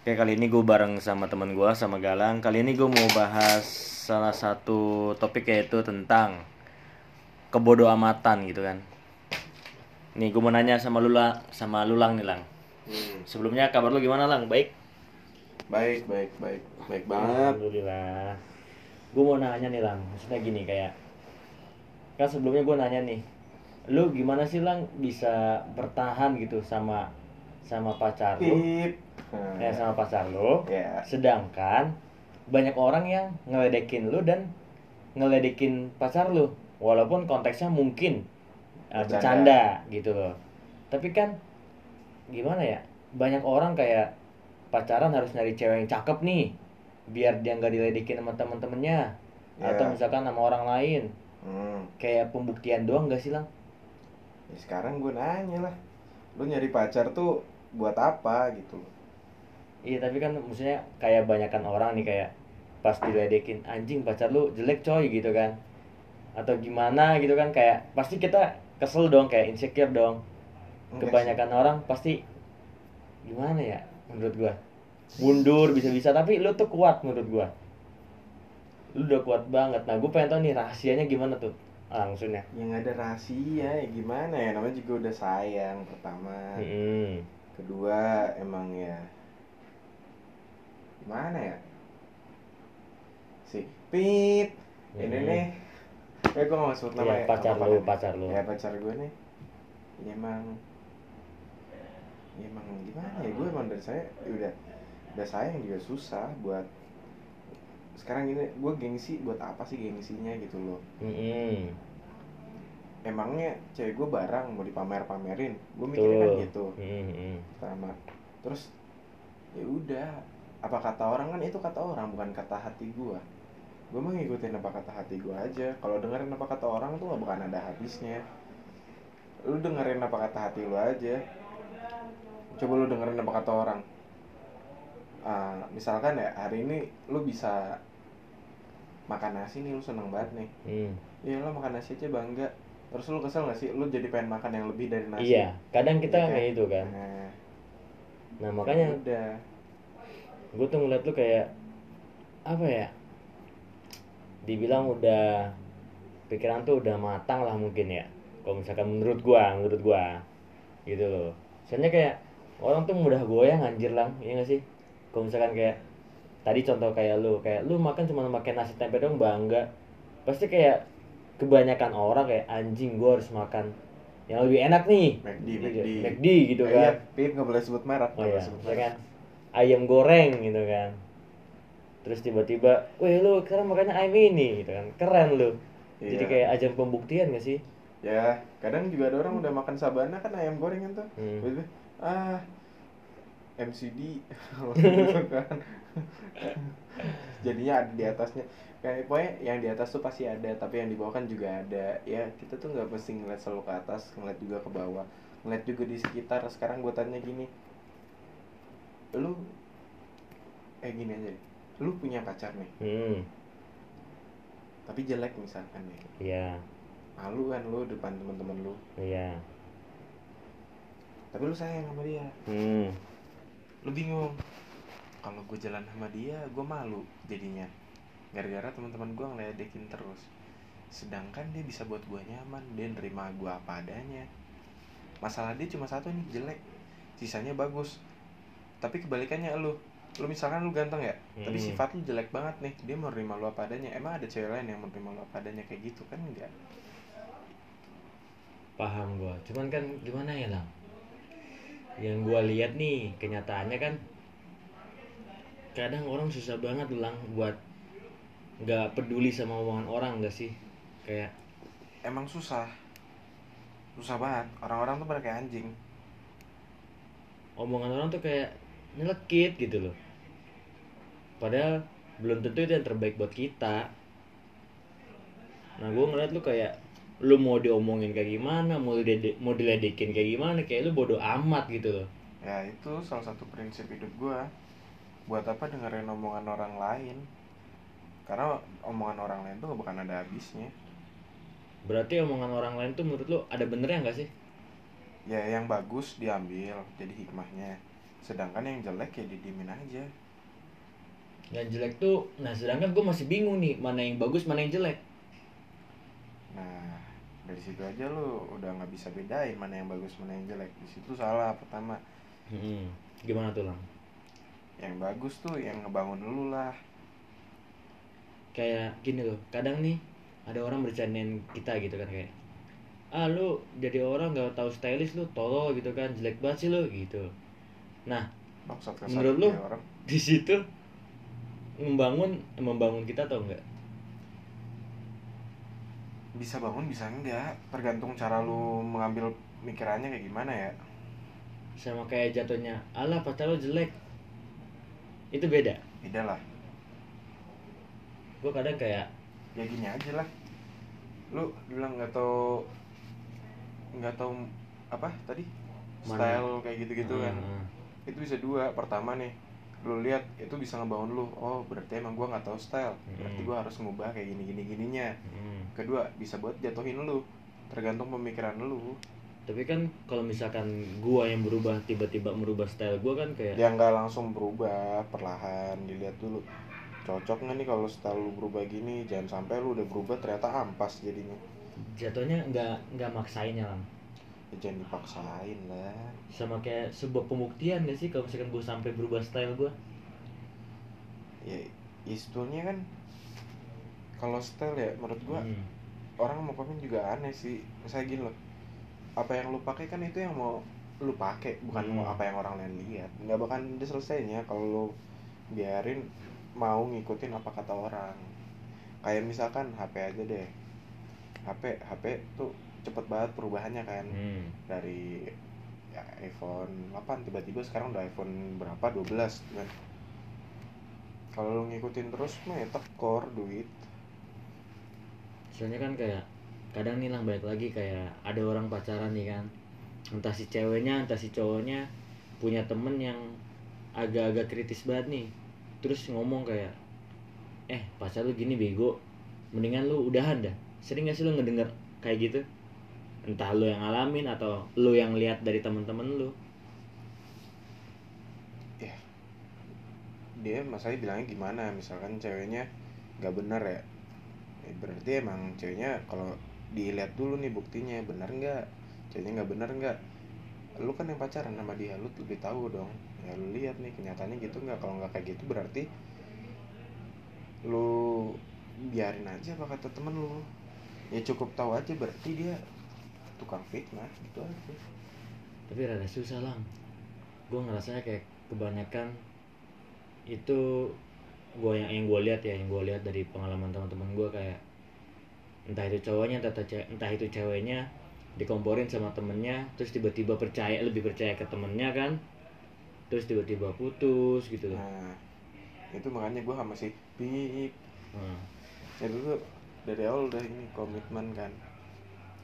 Oke kali ini gue bareng sama teman gue sama Galang. Kali ini gue mau bahas salah satu topik yaitu tentang kebodoh amatan gitu kan. Nih gue mau nanya sama Lula sama Lulang nih Lang. Hmm. Sebelumnya kabar lu gimana Lang? Baik? Baik, baik, baik, baik banget. Alhamdulillah. Gue mau nanya nih Lang. Maksudnya gini kayak kan sebelumnya gue nanya nih, lu gimana sih Lang bisa bertahan gitu sama sama pacar lu? Pip. Nah, Ya sama pacar lu. ya. Sedangkan banyak orang yang ngeledekin lu dan ngeledekin pacar lu, walaupun konteksnya mungkin uh, Bercanda. gitu loh. Tapi kan gimana ya? Banyak orang kayak pacaran harus nyari cewek yang cakep nih, biar dia nggak diledekin sama temen-temennya Ya. atau misalkan sama orang lain. Hmm. Kayak pembuktian doang gak sih lang? Ya, sekarang gue nanya lah. Lu nyari pacar tuh buat apa gitu? Iya tapi kan maksudnya kayak banyakan orang nih kayak pas diledekin anjing pacar lu jelek coy gitu kan atau gimana gitu kan kayak pasti kita kesel dong kayak insecure dong Enggak kebanyakan orang pasti gimana ya menurut gua mundur bisa-bisa tapi lu tuh kuat menurut gua lu udah kuat banget nah gua pengen tahu nih rahasianya gimana tuh langsungnya sih. Yang ada rahasia ya gimana ya? Namanya juga udah sayang pertama. hmm. Kedua emang ya gimana ya? Si Pip. Ini Hmm. nih. Eh gue mau sebut nama Iya, ya. pacar lu, pacar lu. Ya pacar gue nih. Ya emang ya emang gimana ya gue emang dari saya ya udah udah sayang juga susah buat sekarang ini gue gengsi buat apa sih gengsinya gitu loh Hmm. emangnya cewek gue barang mau dipamer pamerin gue mikirnya kan gitu Hmm. pertama terus ya udah apa kata orang? Kan itu kata orang bukan kata hati gue gue mau ngikutin apa kata hati gue aja. Kalau dengerin apa kata orang tuh gak bakal ada habisnya. Lu dengerin apa kata hati lu aja. Coba lu dengerin apa kata orang. Ah, misalkan ya hari ini lu bisa makan nasi nih lu seneng banget nih. Hmm. Iya lo makan nasi aja bangga. Terus lu kesel gak sih? Lu jadi pengen makan yang lebih dari nasi. Iya, kadang kita Iya kan? kayak itu kan. Nah, Nah makanya udah gue tuh ngeliat lu kayak apa ya dibilang udah pikiran tuh udah matang lah mungkin ya. Kalau misalkan menurut gua menurut gua gitu loh. Soalnya kayak orang tuh mudah goyang anjir lang iya gak sih? Kalau misalkan kayak tadi contoh kayak lu kayak lu makan cuma makan nasi tempe dong bangga. Pasti kayak kebanyakan orang kayak anjing gua harus makan yang lebih enak nih. McD, Gitu, McD. McD gitu Eh, kan. Iya, Pip gak boleh sebut merek Oh nggak iya, boleh sebut ya merek. kan ayam goreng gitu kan. Terus tiba-tiba weh lu sekarang makannya ayam ini gitu kan. Keren lu. Jadi Iya. kayak ajang pembuktian gak sih? Ya, kadang juga ada orang udah makan sabana kan ayam goreng kan tuh. Hmm. Ah, MCD kan Jadinya ada di atasnya. Kayak pokoknya yang di atas tuh pasti ada Tapi yang di bawah kan juga ada. Ya kita tuh nggak mesti ngeliat selalu ke atas Ngeliat juga ke bawah. Ngeliat juga di sekitar. Sekarang gue tanya gini Lu Eh gini aja. Deh. Lu punya pacar nih. Hmm. Tapi jelek misalkan nih. Iya. Malu kan lu depan teman-teman lu. Iya. Tapi lu sayang sama dia. Hmm. Lu bingung. Kalau gue jalan sama dia Gue malu jadinya. Gara-gara teman-teman gue ngeledekin terus. Sedangkan dia bisa buat gue nyaman. Dia nerima gue apa adanya. Masalah dia cuma satu nih jelek. Sisanya bagus Tapi kebalikannya lu Lu misalkan lu ganteng ya Tapi Hmm. sifat lu jelek banget nih Dia mau nerima lu apa adanya. Emang ada cewek lain yang menerima lu apa adanya Kayak gitu kan enggak? Paham gua. Cuman kan gimana ya lang? Yang gua lihat nih kenyataannya kan kadang orang susah banget lang buat nggak peduli sama omongan orang gak sih? Kayak Emang susah. Susah banget. Orang-orang tuh pada kayak anjing. Omongan orang tuh kayak nyelekit gitu loh. Padahal belum tentu itu yang terbaik buat kita. Nah gue ngeliat lu kayak lu mau diomongin kayak gimana mau dide- mau diledekin kayak gimana kayak lu bodoh amat gitu loh. Ya itu salah satu prinsip hidup gua. Buat apa dengerin omongan orang lain? Karena omongan orang lain tuh bakal ada habisnya. Berarti omongan orang lain tuh menurut lu ada benernya nggak sih? Ya yang bagus diambil jadi hikmahnya sedangkan yang jelek ya didiemin aja. Yang jelek tuh nah sedangkan gue masih bingung nih mana yang bagus mana yang jelek. Nah dari situ aja lu udah nggak bisa bedain mana yang bagus mana yang jelek. Di situ salah pertama. Hmm, gimana tuh lang? Yang bagus tuh yang ngebangun lu lah. Kayak gini loh kadang nih ada orang bercandain kita gitu kan kayak ah lu jadi orang gak tahu stylish lu tolol gitu kan jelek banget sih lu gitu nah maksud Menurut lu? orang. di situ membangun membangun kita atau enggak? Bisa bangun bisa enggak. Tergantung cara lu mengambil mikirannya kayak gimana ya. Sama kayak jatuhnya alah pacar lu jelek. Itu beda? Beda lah. Gue kadang kayak ya gini aja lah. Lu bilang nggak tahu nggak tahu apa tadi? Mana? style kayak gitu-gitu kan. "Ah, itu bisa dua. Pertama nih lu lihat itu bisa ngebangun lu. Oh berarti emang gua nggak tahu style. Berarti Hmm. gua harus ngubah kayak gini gini gininya. Hmm." kedua bisa buat jatuhin lu. Tergantung pemikiran lu. Tapi kan kalau misalkan gua yang berubah tiba-tiba merubah style gua kan kayak dia nggak langsung berubah perlahan. Dilihat dulu. Cocok nggak nih kalau style lu berubah gini? Jangan sampai lu udah berubah ternyata ampas jadinya. Jatuhnya nggak nggak maksain ya lang ya, jangan dipaksain lah. Sama kayak sebuah pembuktian gak sih kalau misalkan gue sampai berubah style gue ya, ya sebetulnya kan kalau style ya menurut gua Hmm. orang mau komen juga aneh sih. Misalnya gini loh apa yang lu pakai kan itu yang mau lu pakai bukan Hmm. mau apa yang orang lain lihat. Nggak bakal ada selesainya kalau lu biarin mau ngikutin apa kata orang. Kayak misalkan HP aja deh. HP HP tuh cepet banget perubahannya kan. Hmm. dari ya, iPhone 8 tiba-tiba sekarang udah iPhone berapa? 12 kan kalau lu ngikutin terus mah ya tekor duit. Soalnya kan kayak kadang nih lang balik lagi kayak ada orang pacaran nih kan. Entah si ceweknya entah si cowoknya punya temen yang agak-agak kritis banget nih. Terus ngomong kayak eh pacar lu gini bego. Mendingan lu udahan dah. Sering gak sih lu ngedenger kayak gitu entah lu yang ngalamin atau lu yang lihat dari temen-temen lu. Ya dia masalahnya bilangnya gimana? Misalkan ceweknya nggak bener ya. Ya, berarti emang ceweknya kalau dilihat dulu nih buktinya bener nggak? Ceweknya nggak bener nggak? Lu kan yang pacaran sama dia lu lebih tahu dong. Ya lu lihat nih kenyataannya gitu nggak? Kalau nggak kayak gitu berarti lu biarin aja apa kata temen lu. Ya cukup tahu aja berarti dia tukang fitnah gitu aja tapi rada susah lang. Gue ngerasanya kayak kebanyakan itu gue yang yang gue lihat ya yang gue lihat dari pengalaman teman-teman gue kayak entah itu cowoknya entah, entah itu ceweknya dikomporin sama temennya terus tiba-tiba percaya lebih percaya ke temennya kan terus tiba-tiba putus gitu. Nah itu makanya gue sama si Pip. Nah, ya dulu dari awal udah ini komitmen kan.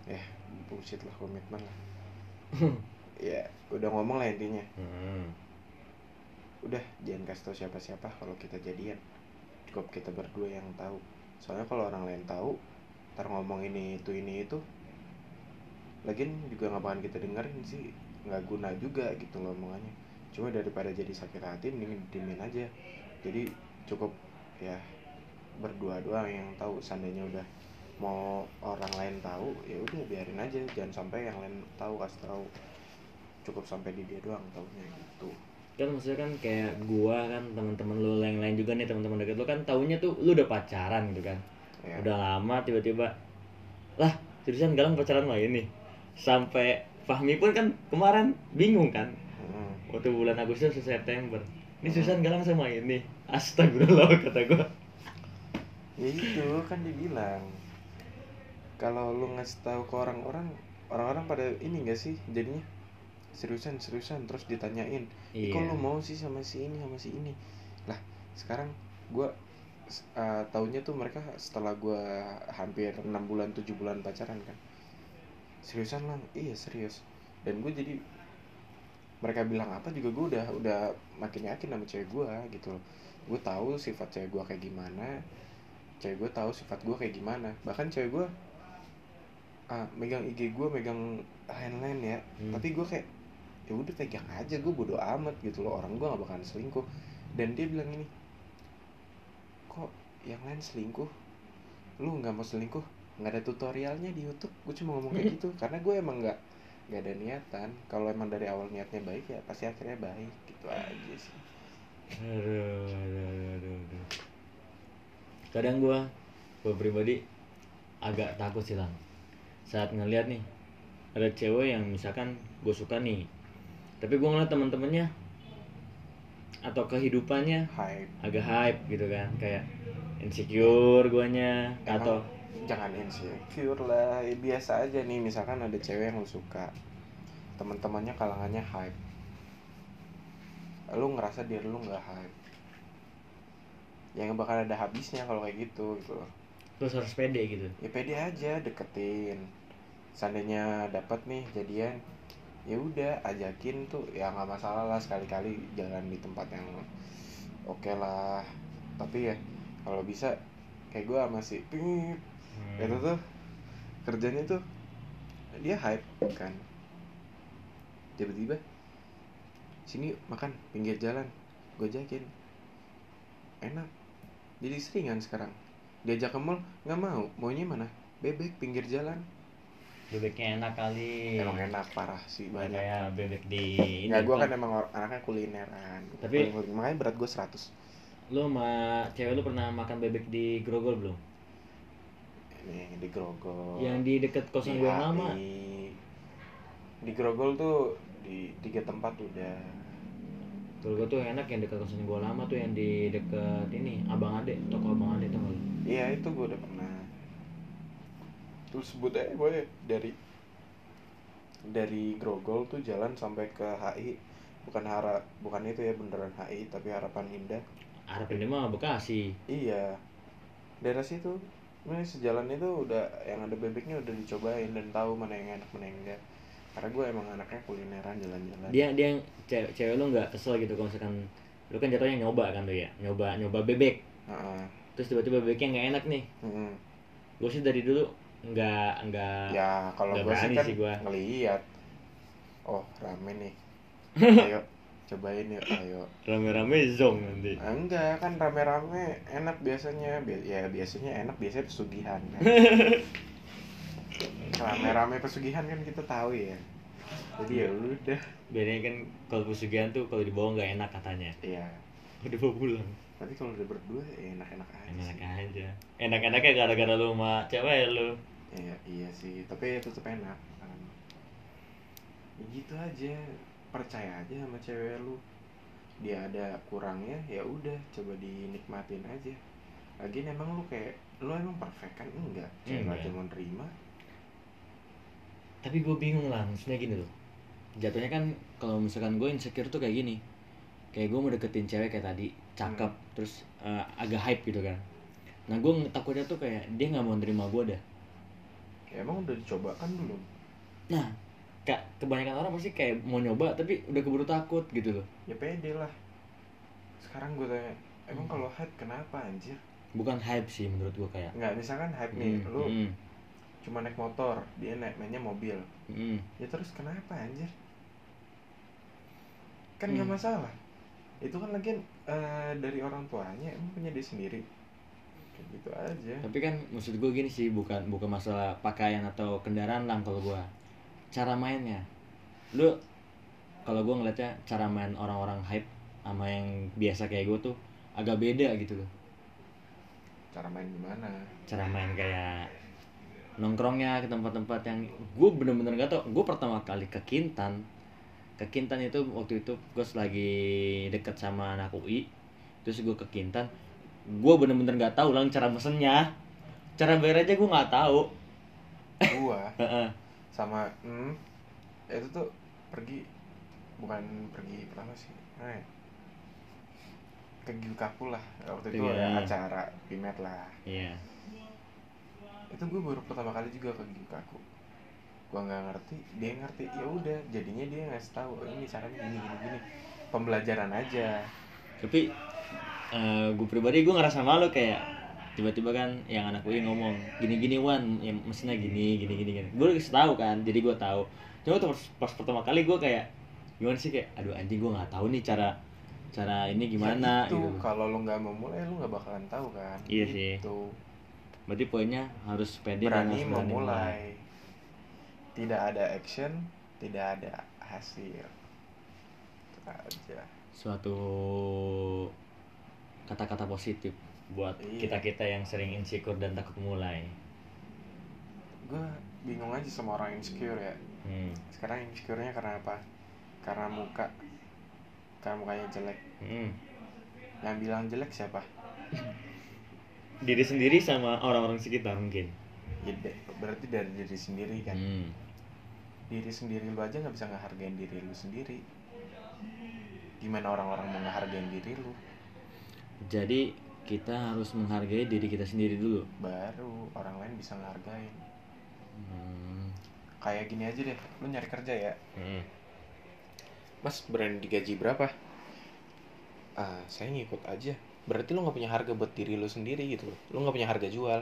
Ya bullshit lah komitmen lah. Ya udah ngomong lah intinya. Hmm. udah jangan kasih tau siapa-siapa kalau kita jadian. Cukup kita berdua yang tahu. Soalnya kalau orang lain tahu ntar ngomong ini itu ini itu lagian juga nggak bakalan kita dengerin sih. Nggak guna juga gitu loh omongannya. Cuma daripada jadi sakit hati mending diemin aja. Jadi cukup ya berdua doang yang tahu seandainya udah mau orang lain tahu ya udah biarin aja. Jangan sampai yang lain tahu kasih tahu. Cukup sampai di dia doang taunya gitu. Kan maksudnya kan kayak gua kan teman-teman lu yang lain juga nih teman-teman deket lu kan taunya tuh lu udah pacaran gitu kan. Ya udah lama tiba-tiba lah jurusan galang pacaran lagi nih. Sampai Fahmi pun kan kemarin bingung kan. Mm. waktu bulan Agustus ke September ini jurusan galang sama ini. Astagfirullah kata gua. Ya itu kan dibilang kalau lu ngasih tahu ke orang-orang orang-orang pada ini gak sih jadinya? Seriusan seriusan terus ditanyain iya kok lu mau sih sama si ini sama si ini? Lah sekarang gua uh, tahunya tuh mereka setelah gua hampir enam bulan tujuh bulan pacaran kan. Seriusan lang iya serius. Dan gue jadi mereka bilang apa juga gue udah udah makin yakin sama cewek gue gitu loh. Gue tahu sifat cewek gue kayak gimana cewek gue tahu sifat gue kayak gimana. Bahkan cewek gue ah, megang IG gue megang lain-lain ya. Hmm. tapi gue kayak ya udah pegang aja gue bodo amat gitu loh. Orang gue gak bakalan selingkuh. Dan dia bilang ini kok yang lain selingkuh? Lu nggak mau selingkuh? Nggak ada tutorialnya di YouTube. Gue cuma ngomong kayak gitu karena gue emang nggak nggak ada niatan. Kalau emang dari awal niatnya baik ya pasti akhirnya baik gitu aja sih. Aduh aduh aduh aduh, aduh. kadang gua gua pribadi agak takut sih lang saat ngeliat nih ada cewek yang misalkan gue suka nih tapi gue ngeliat teman-temannya atau kehidupannya hype. agak hype gitu kan kayak insecure guanya Emang atau jangan insecure lah ya, biasa aja nih misalkan ada cewek yang lu suka teman-temannya kalangannya hype. Lu ngerasa diri lu nggak hype. Yang bakal ada habisnya kalau kayak gitu gitu loh terus harus pede gitu? Ya pede aja deketin. Seandainya dapat nih jadian ya udah ajakin tuh. Ya nggak masalah lah sekali-kali jalan di tempat yang oke lah. Tapi ya kalau bisa kayak gue masih pip. Hmm. itu tuh kerjanya tuh dia hype kan. Tiba-tiba sini makan pinggir jalan. Gue ajakin. Enak. Jadi seringan sekarang diajak ke mall nggak mau. Maunya mana? Bebek pinggir jalan. Bebeknya enak kali. Emang enak parah sih banyak. kayak bebek di ini nggak gue kan emang anaknya kulineran Tapi- Kulineran. makanya berat gue 100 lu sama cewek lu pernah makan bebek di grogol belum? Ini di grogol. Yang di deket kosan gue lama. Di grogol tuh di tiga tempat udah grogol tuh enak yang deket kosan gue lama tuh yang di deket ini abang ade toko abang ade tuh iya itu gue udah pernah. Terus sebut aja gue dari dari grogol tuh jalan sampai ke HI bukan hara bukan itu ya beneran HI tapi harapan indah. Arab ini mah Bekasi. Iya. Daerah situ ini sejalan itu udah yang ada bebeknya udah dicobain dan tahu mana yang enak mana yang enggak karena gue emang anaknya kulineran jalan-jalan. Dia dia yang cewek, cewek lu nggak kesel gitu kalau misalkan lu kan jatuhnya nyoba kan tuh ya? Nyoba nyoba bebek. Heeh. terus tiba-tiba bebeknya nggak enak nih. Mm-mm. gue sih dari dulu nggak nggak ya kalau gue sih kan sih gua. ngeliat. Oh rame nih. Ayo cobain yuk ayo. Rame-rame zong nanti. Ah, enggak kan rame-rame enak biasanya. Bi- ya biasanya enak biasanya pesugihan kan rame-rame pesugihan kan kita tahu ya. Jadi ya udah. Bedanya kan kalau pesugihan tuh kalau dibawa nggak enak katanya. Iya. Udah dibawa pulang. Tapi kalau udah berdua ya enak-enak aja enak aja. Enak-enaknya gara-gara lu sama cewek lu. Iya iya sih. Tapi ya tetep enak. Ya gitu aja. Percaya aja sama cewek lu. Dia ada kurangnya ya udah. Coba dinikmatin aja. Lagi emang lu kayak lu emang perfect kan? Enggak. Cewek aja mau nerima tapi gue bingung lah maksudnya gini loh. Jatuhnya kan kalau misalkan gue insecure tuh kayak gini. Kayak gue mau deketin cewek kayak tadi cakep terus eh, agak hype gitu kan. Nah gue takutnya tuh kayak dia nggak mau nerima gue dah. Ya, emang udah dicoba kan belum? Nah kak kebanyakan orang pasti kayak mau nyoba tapi udah keburu takut gitu loh. Ya pede lah. Sekarang gue tanya emang Hmm. kalau hype kenapa anjir? Bukan hype sih menurut gue kayak. Nggak misalkan hype nih Hmm, lu hmm, cuma naik motor dia naik mainnya mobil. Hmm. ya terus kenapa anjir? Kan nggak Hmm. masalah. Itu kan lagi dari orang tuanya emang punya dia sendiri. Kayak gitu aja. Tapi kan maksud gue gini sih bukan bukan masalah pakaian atau kendaraan lah kalau gue cara mainnya. Lu kalau gue ngeliatnya cara main orang-orang hype sama yang biasa kayak gue tuh agak beda gitu loh. Cara main gimana? Cara main kayak nongkrongnya ke tempat-tempat yang gue bener-bener gak tau gue pertama kali ke Kintan ke Kintan itu waktu itu gue lagi deket sama anak UI terus gue ke Kintan gue bener-bener gak tahu lang cara mesennya cara bayar aja gue nggak tahu gua Heeh. sama hmm, itu tuh pergi bukan pergi pertama sih nah, ya. ke Gilkaku lah waktu itu Iya. ada acara Pimet lah Iya. Itu gue baru pertama kali juga ke Gilkaku gue nggak ngerti dia ngerti ya udah jadinya dia ngasih tahu oh, ini caranya gini gini gini pembelajaran aja Tapi gue pribadi gue ngerasa malu kayak tiba-tiba kan yang anak gue ngomong gini-gini wan, yang mesinnya gini, gini, gini, gini. Gue kasih tahu kan, jadi gue tahu. Cuma tuh pas, pas pertama kali gue kayak gimana sih kayak aduh anjing gue nggak tahu nih cara cara ini gimana Ya itu gitu kalau lu nggak memulai lu nggak bakalan tahu kan Iya sih. Berarti poinnya harus pede dan berani harus berani memulai. tidak ada action tidak ada hasil. Itu aja. Suatu kata-kata positif buat Iya. kita kita yang sering insecure dan takut mulai. Gue bingung aja sama orang insecure ya. Hmm. sekarang insecure-nya karena apa? Karena muka. Karena mukanya jelek. Hmm. yang bilang jelek siapa diri sendiri sama orang-orang sekitar mungkin. Berarti dari diri sendiri kan? Hmm. diri sendiri lu aja nggak bisa ngehargain diri lu sendiri. Gimana orang-orang mau ngehargain diri lu? Jadi kita harus menghargai diri kita sendiri dulu. Baru orang lain bisa ngehargain. Hmm. kayak gini aja deh lu nyari kerja ya? Hmm. mas berani digaji berapa? Ah saya ngikut aja berarti lu nggak punya harga buat diri lu sendiri gitu loh. Lu nggak punya harga jual.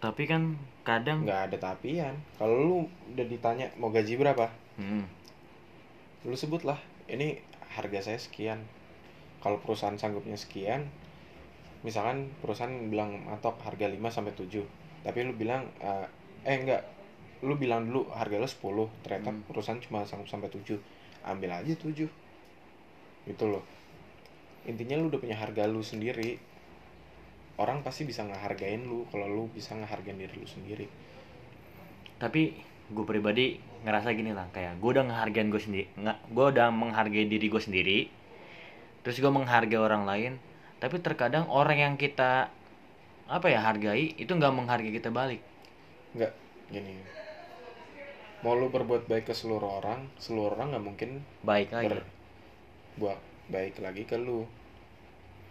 Tapi kan kadang nggak ada tapian. Kalau lu udah ditanya mau gaji berapa? Hmm. lu sebut lah ini harga saya sekian. Kalau perusahaan sanggupnya sekian misalkan perusahaan bilang matok harga 5 sampai 7 tapi lu bilang eh, eh enggak lu bilang dulu harga lu 10 ternyata Hmm. perusahaan cuma sanggup sampai 7 ambil aja 7 gitu loh intinya lu udah punya harga lu sendiri orang pasti bisa ngehargain lu kalau lu bisa ngehargain diri lu sendiri. Tapi gue pribadi ngerasa gini lah kayak gue udah ngehargain gue sendiri nggak gue udah menghargai diri gue sendiri terus gue menghargai orang lain tapi terkadang orang yang kita apa ya hargai itu nggak menghargai kita balik. Enggak, gini. Mau lu berbuat baik ke seluruh orang, seluruh orang nggak mungkin baik lagi. berbuat baik lagi ke lu.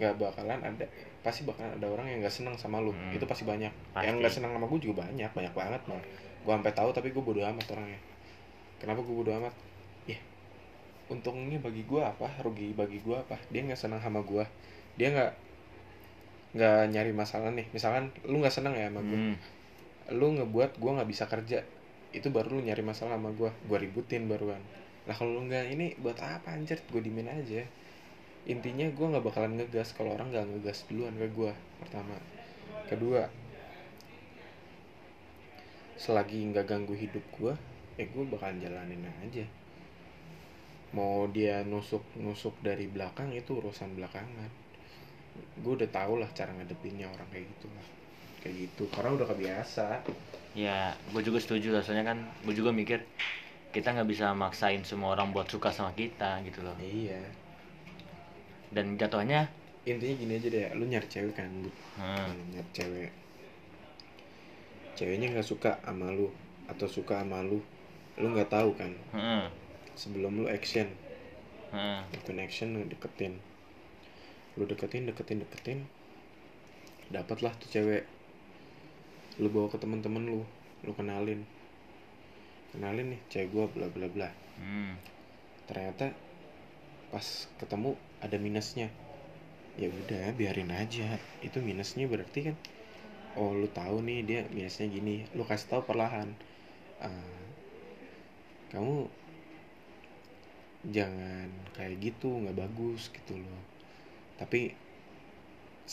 Nggak bakalan ada, pasti bakalan ada orang yang nggak senang sama lu. Hmm. Itu pasti banyak. Pasti. Yang nggak senang sama gue juga banyak, banyak banget malah. Gue sampai tahu tapi gue bodo amat orangnya. Kenapa gue bodo amat? Ya, untungnya bagi gue apa? Rugi bagi gue apa? Dia nggak senang sama gue. Dia nggak nggak nyari masalah nih. Misalkan lu nggak senang ya sama gue Hmm. lu ngebuat gua nggak bisa kerja itu baru lu nyari masalah sama gua gua ributin baruan lah kalau lu nggak ini buat apa anjir gue dimin aja intinya gua nggak bakalan ngegas kalau orang nggak ngegas duluan ke gua pertama. Kedua selagi nggak ganggu hidup gua ya gua bakalan jalanin aja. Mau dia nusuk nusuk dari belakang itu urusan belakangan. Gue udah tau lah cara ngadepinnya orang kayak gitu lah. Kayak gitu karena udah kebiasa. Ya gue juga setuju lah. Soalnya kan gue juga mikir kita nggak bisa maksain semua orang buat suka sama kita gitu loh. Iya dan jatuhnya? Intinya gini aja deh lu nyari cewek kan lu hmm, nyari cewek. Ceweknya nggak suka sama lu atau suka sama lu lu nggak tahu kan? Hmm, sebelum lu action. Hmm. lakuin action lu deketin. Lu deketin deketin deketin. Dapatlah tuh cewek. Lu bawa ke temen-temen lu lu kenalin. Kenalin nih cewek gua bla bla bla. Hmm. ternyata pas ketemu ada minusnya. Ya udah biarin aja. Itu minusnya berarti kan oh lu tahu nih dia minusnya gini. Lu kasih tahu perlahan. "Ah, kamu jangan kayak gitu nggak bagus gitu loh. Tapi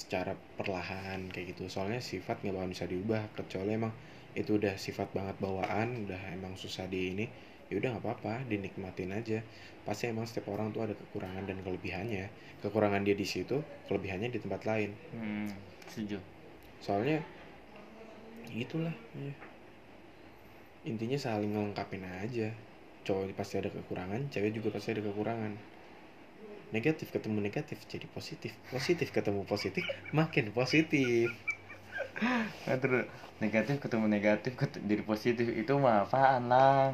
secara perlahan kayak gitu. Soalnya sifat nggak bakal bisa diubah kecuali emang itu udah sifat banget bawaan udah emang susah di ini ya udah nggak apa-apa dinikmatin aja. Pasti emang setiap orang tuh ada kekurangan dan kelebihannya. Kekurangan dia di situ kelebihannya di tempat lain. Hmm. setuju. Soalnya gitulah ya. intinya saling ngelengkapin aja. Cowok pasti ada kekurangan cewek juga pasti ada kekurangan. Negatif ketemu negatif jadi positif. Positif ketemu positif makin positif. Nah, terus negatif ketemu negatif ket- jadi positif. Itu mah apaan lang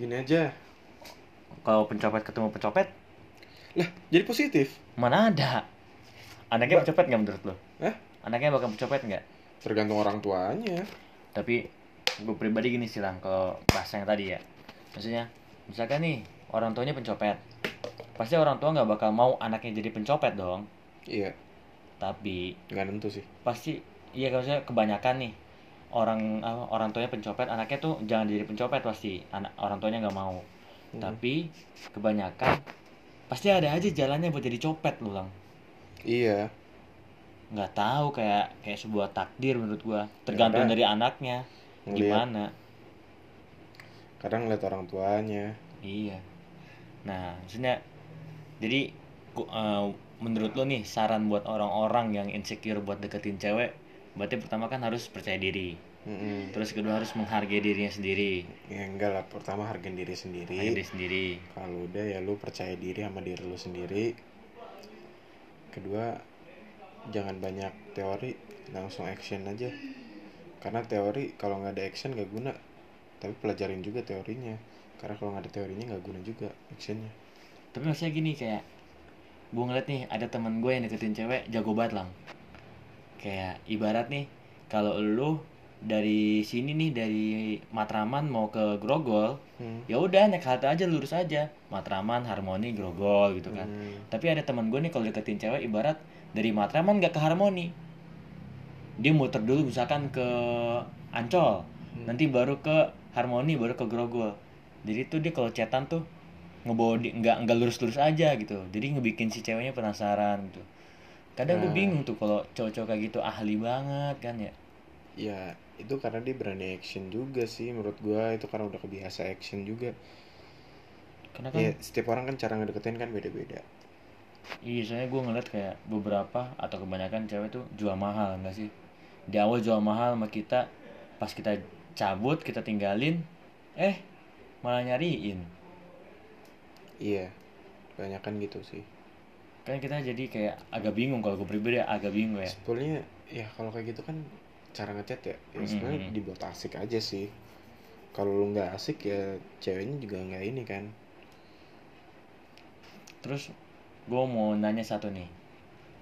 gini aja. Kalau pencopet ketemu pencopet? Lah jadi positif? Mana ada. Anaknya Ba- pencopet nggak menurut lo? Hah? anaknya bakal pencopet nggak? Tergantung orang tuanya. Tapi gue pribadi gini sih lang kalau bahasa yang tadi ya. Maksudnya misalkan nih orang tuanya pencopet. Pasti orang tua nggak bakal mau anaknya jadi pencopet dong. Iya. Tapi nggak nentu sih. pasti iya kalau saya kebanyakan nih orang apa, orang tuanya pencopet anaknya tuh jangan jadi pencopet pasti anak orang tuanya nggak mau. Hmm. tapi kebanyakan pasti ada aja jalannya buat jadi copet lu lang. Iya. Nggak tahu kayak kayak sebuah takdir menurut gua. Tergantung karena dari anaknya ngeliat- gimana. Kadang ngeliat orang tuanya. Iya. Nah maksudnya jadi eh, menurut lo nih saran buat orang-orang yang insecure buat deketin cewek berarti pertama kan harus percaya diri. Mm-mm. terus kedua harus menghargai dirinya sendiri. Ya enggak lah. Pertama hargain diri sendiri. Hargai diri sendiri. Kalau udah ya lu percaya diri sama diri lu sendiri. Kedua jangan banyak teori. Langsung action aja. Karena teori kalau nggak ada action gak guna. Tapi pelajarin juga teorinya. Karena kalau nggak ada teorinya nggak guna juga actionnya. Tapi maksudnya gini kayak gue ngeliat nih ada teman gue yang deketin cewek jago banget lang kayak ibarat nih kalau lu dari sini nih dari Matraman mau ke Grogol hmm. ya udah naik halte aja lurus aja Matraman Harmoni Grogol gitu kan Hmm. tapi ada teman gue nih kalau deketin cewek ibarat dari Matraman gak ke Harmoni dia muter dulu misalkan ke Ancol Hmm. nanti baru ke Harmoni baru ke Grogol jadi tuh dia kalau chatan tuh ngebawa nggak nggak lurus-lurus aja gitu jadi ngebikin si ceweknya penasaran gitu kadang gue Nah. bingung tuh kalau cowok-cowok kayak gitu ahli banget kan ya ya itu karena dia berani action juga sih menurut gua itu karena udah kebiasa action juga karena kan ya setiap orang kan cara ngedeketin kan beda-beda Iya, soalnya gue ngeliat kayak beberapa atau kebanyakan cewek tuh jual mahal enggak sih? Di awal jual mahal sama kita, pas kita cabut, kita tinggalin, eh malah nyariin. iya banyak kan gitu sih Kan kita jadi kayak agak bingung kalau gue pribadi agak bingung ya. sebetulnya ya kalau kayak gitu kan cara ngechat ya, ya sebenarnya dibuat asik aja sih. Kalau lu nggak asik ya ceweknya juga nggak ini kan. Terus gue mau nanya satu nih.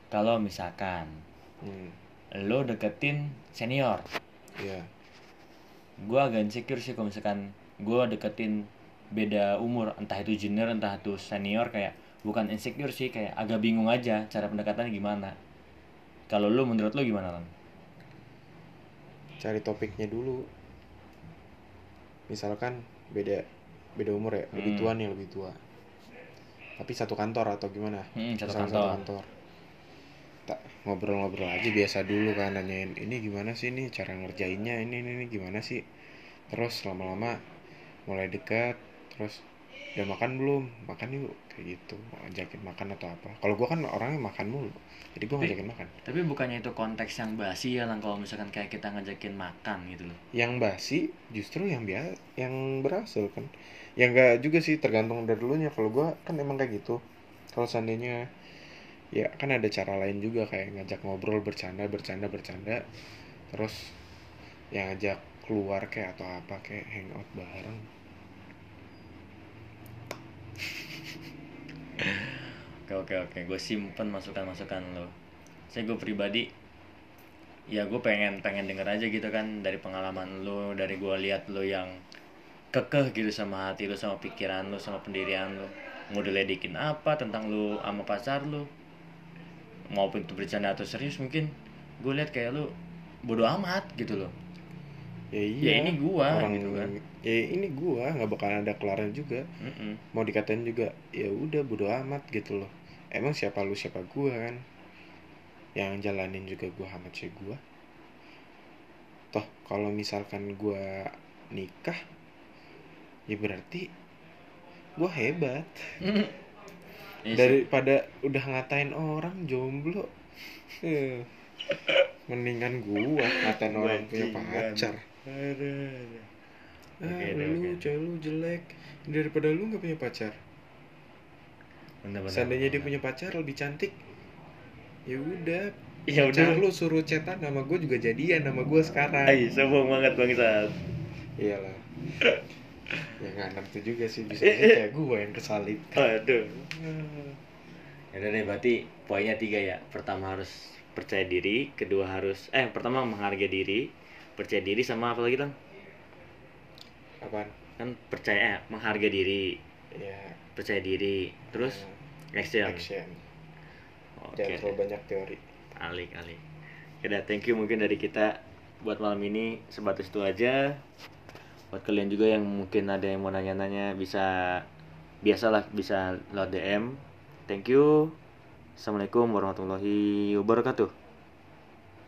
Kalau misalkan hmm, lo deketin senior, ya gue agak insecure sih kalau misalkan gue deketin beda umur entah itu junior entah itu senior kayak bukan insecure sih kayak agak bingung aja cara pendekatannya gimana. Kalau lu menurut lu gimana lan cari topiknya dulu. Misalkan beda beda umur ya lebih Hmm. tua nih lebih tua. Tapi satu kantor atau gimana? Hmm, satu Misalkan kantor. tak ngobrol-ngobrol aja biasa dulu kan nanyain ini gimana sih nih cara ngerjainnya? Ini ini, ini gimana sih? Terus lama-lama mulai dekat terus udah makan belum? Makan yuk kayak gitu. Mau ajakin makan atau apa? Kalau gua kan orangnya makan mulu jadi Tapi- ngajakin makan. tapi bukannya itu konteks yang basi ya lan kalau misalkan kayak kita ngajakin makan gitu loh? Yang basi justru yang biasa yang berhasil kan. Yang enggak juga sih tergantung dari dulunya. Kalau gua kan emang kayak gitu. Kalau seandainya ya kan ada cara lain juga kayak ngajak ngobrol bercanda bercanda bercanda. Terus yang ngajak keluar kayak atau apa kayak hangout bareng oke oke oke. Gue simpen masukan masukan lo. Saya gue pribadi ya gue pengen pengen denger aja gitu kan dari pengalaman lo dari gue lihat lo yang kekeh gitu sama hati lo sama pikiran lo sama pendirian lo. Mau diledekin apa tentang lo sama pacar lo. Maupun itu bercanda atau serius mungkin gue lihat kayak lo bodoh amat gitu loh ya iya. Ini gua, orang gitu kan. ya ini gua nggak bakalan ada kelarnya juga. Mm-mm. mau dikatain juga ya udah bodo amat gitu loh. Emang siapa lu siapa gua kan? Yang jalanin juga gua amat sih gua. Toh kalau misalkan gua nikah ya berarti gua hebat. Sih. daripada udah ngatain orang jomblo. Eh, mendingan gua ngatain orang punya pacar Aduh. ah deh, lu cewek lu jelek daripada lu nggak punya pacar Bener, bener, Seandainya dia bener. punya pacar lebih cantik, ya udah. Ya udah. lu suruh cetan sama gue juga jadian sama gue sekarang. Ay, sombong banget bangsat. Iyalah. ya nggak ngerti juga sih bisa Eh, aja eh. kayak gue yang kesalip. Aduh. Ya udah deh, berarti poinnya tiga ya. Pertama harus percaya diri, kedua harus eh pertama menghargai diri, percaya diri sama apa lagi Lang? Apaan? Kan percaya eh, menghargai diri, Ya. percaya diri, terus eh, action. action. Oke. Jangan terlalu banyak teori. Alik, alik. Udah, thank you mungkin dari kita buat malam ini sebatas itu aja. Buat kalian juga yang mungkin ada yang mau nanya-nanya bisa biasalah bisa lewat DM thank you assalamualaikum warahmatullahi wabarakatuh